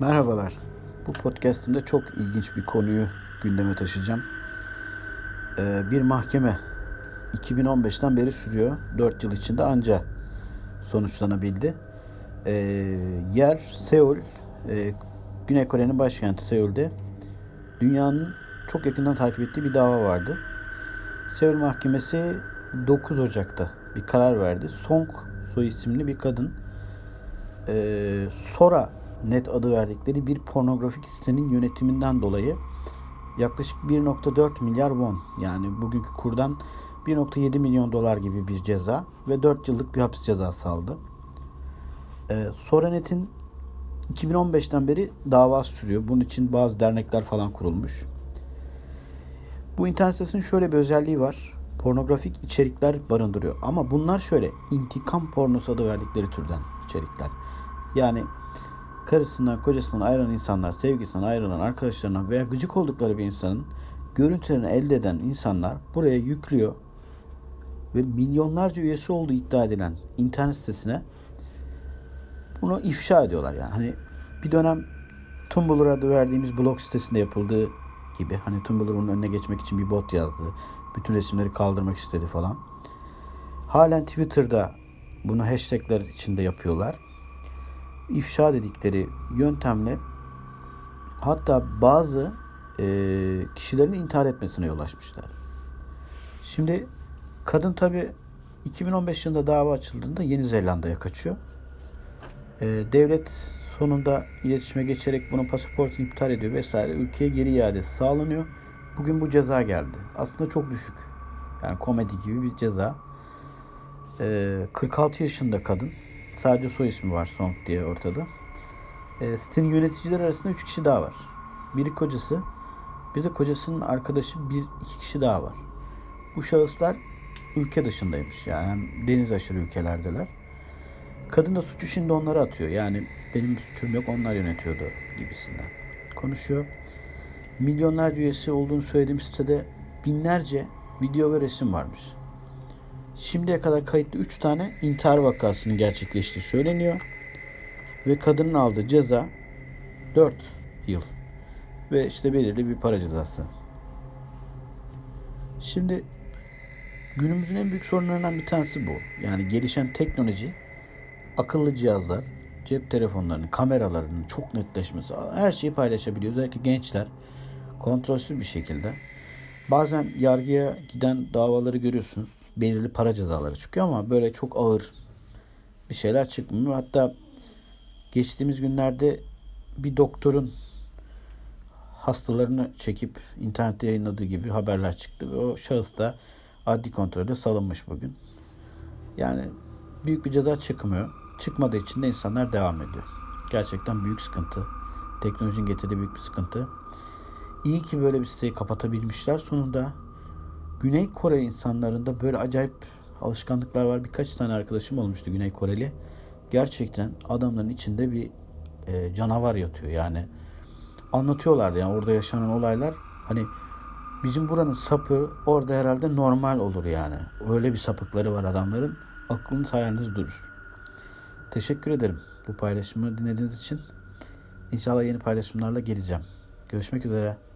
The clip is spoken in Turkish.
Merhabalar. Bu podcastımda çok ilginç bir konuyu gündeme taşıyacağım. Ee, bir mahkeme 2015'ten beri sürüyor. 4 yıl içinde anca sonuçlanabildi. Ee, yer Seul, e, Güney Kore'nin başkenti Seul'de. Dünyanın çok yakından takip ettiği bir dava vardı. Seul Mahkemesi 9 Ocak'ta bir karar verdi. Song Su isimli bir kadın e, Sora net adı verdikleri bir pornografik sitenin yönetiminden dolayı yaklaşık 1.4 milyar won yani bugünkü kurdan 1.7 milyon dolar gibi bir ceza ve 4 yıllık bir hapis cezası aldı. Ee, Soranet'in 2015'ten beri dava sürüyor. Bunun için bazı dernekler falan kurulmuş. Bu internet sitesinin şöyle bir özelliği var. Pornografik içerikler barındırıyor. Ama bunlar şöyle intikam pornosu adı verdikleri türden içerikler. Yani karısından, kocasından ayrılan insanlar, sevgisinden ayrılan arkadaşlarından veya gıcık oldukları bir insanın görüntülerini elde eden insanlar buraya yüklüyor ve milyonlarca üyesi olduğu iddia edilen internet sitesine bunu ifşa ediyorlar yani. Hani bir dönem Tumblr adı verdiğimiz blog sitesinde yapıldığı gibi hani Tumblr'ın önüne geçmek için bir bot yazdı. Bütün resimleri kaldırmak istedi falan. Halen Twitter'da bunu hashtagler içinde yapıyorlar ifşa dedikleri yöntemle hatta bazı e, kişilerin intihar etmesine yol açmışlar. Şimdi kadın tabi 2015 yılında dava açıldığında Yeni Zelanda'ya kaçıyor. E, devlet sonunda iletişime geçerek bunun pasaportunu iptal ediyor vesaire. Ülkeye geri iadesi sağlanıyor. Bugün bu ceza geldi. Aslında çok düşük. Yani komedi gibi bir ceza. E, 46 yaşında kadın. Sadece soy ismi var Song diye ortada. E, sitenin yöneticileri arasında 3 kişi daha var. Biri kocası, bir de kocasının arkadaşı bir iki kişi daha var. Bu şahıslar ülke dışındaymış. Yani deniz aşırı ülkelerdeler. Kadın da suçu şimdi onlara atıyor. Yani benim suçum yok onlar yönetiyordu gibisinden. Konuşuyor. Milyonlarca üyesi olduğunu söylediğim sitede binlerce video ve resim varmış. Şimdiye kadar kayıtlı 3 tane intihar vakasının gerçekleştiği söyleniyor. Ve kadının aldığı ceza 4 yıl. Ve işte belirli bir para cezası. Şimdi günümüzün en büyük sorunlarından bir tanesi bu. Yani gelişen teknoloji, akıllı cihazlar, cep telefonlarının, kameralarının çok netleşmesi, her şeyi paylaşabiliyor. Özellikle gençler kontrolsüz bir şekilde. Bazen yargıya giden davaları görüyorsunuz belirli para cezaları çıkıyor ama böyle çok ağır bir şeyler çıkmıyor. Hatta geçtiğimiz günlerde bir doktorun hastalarını çekip internette yayınladığı gibi haberler çıktı ve o şahıs da adli kontrolde salınmış bugün. Yani büyük bir ceza çıkmıyor. Çıkmadığı için de insanlar devam ediyor. Gerçekten büyük sıkıntı. Teknolojinin getirdiği büyük bir sıkıntı. İyi ki böyle bir siteyi kapatabilmişler. Sonunda Güney Kore insanlarında böyle acayip alışkanlıklar var. Birkaç tane arkadaşım olmuştu Güney Koreli. Gerçekten adamların içinde bir e, canavar yatıyor. Yani anlatıyorlardı yani orada yaşanan olaylar. Hani bizim buranın sapı orada herhalde normal olur yani. Öyle bir sapıkları var adamların. Aklınız hayaliniz durur. Teşekkür ederim bu paylaşımı dinlediğiniz için. İnşallah yeni paylaşımlarla geleceğim. Görüşmek üzere.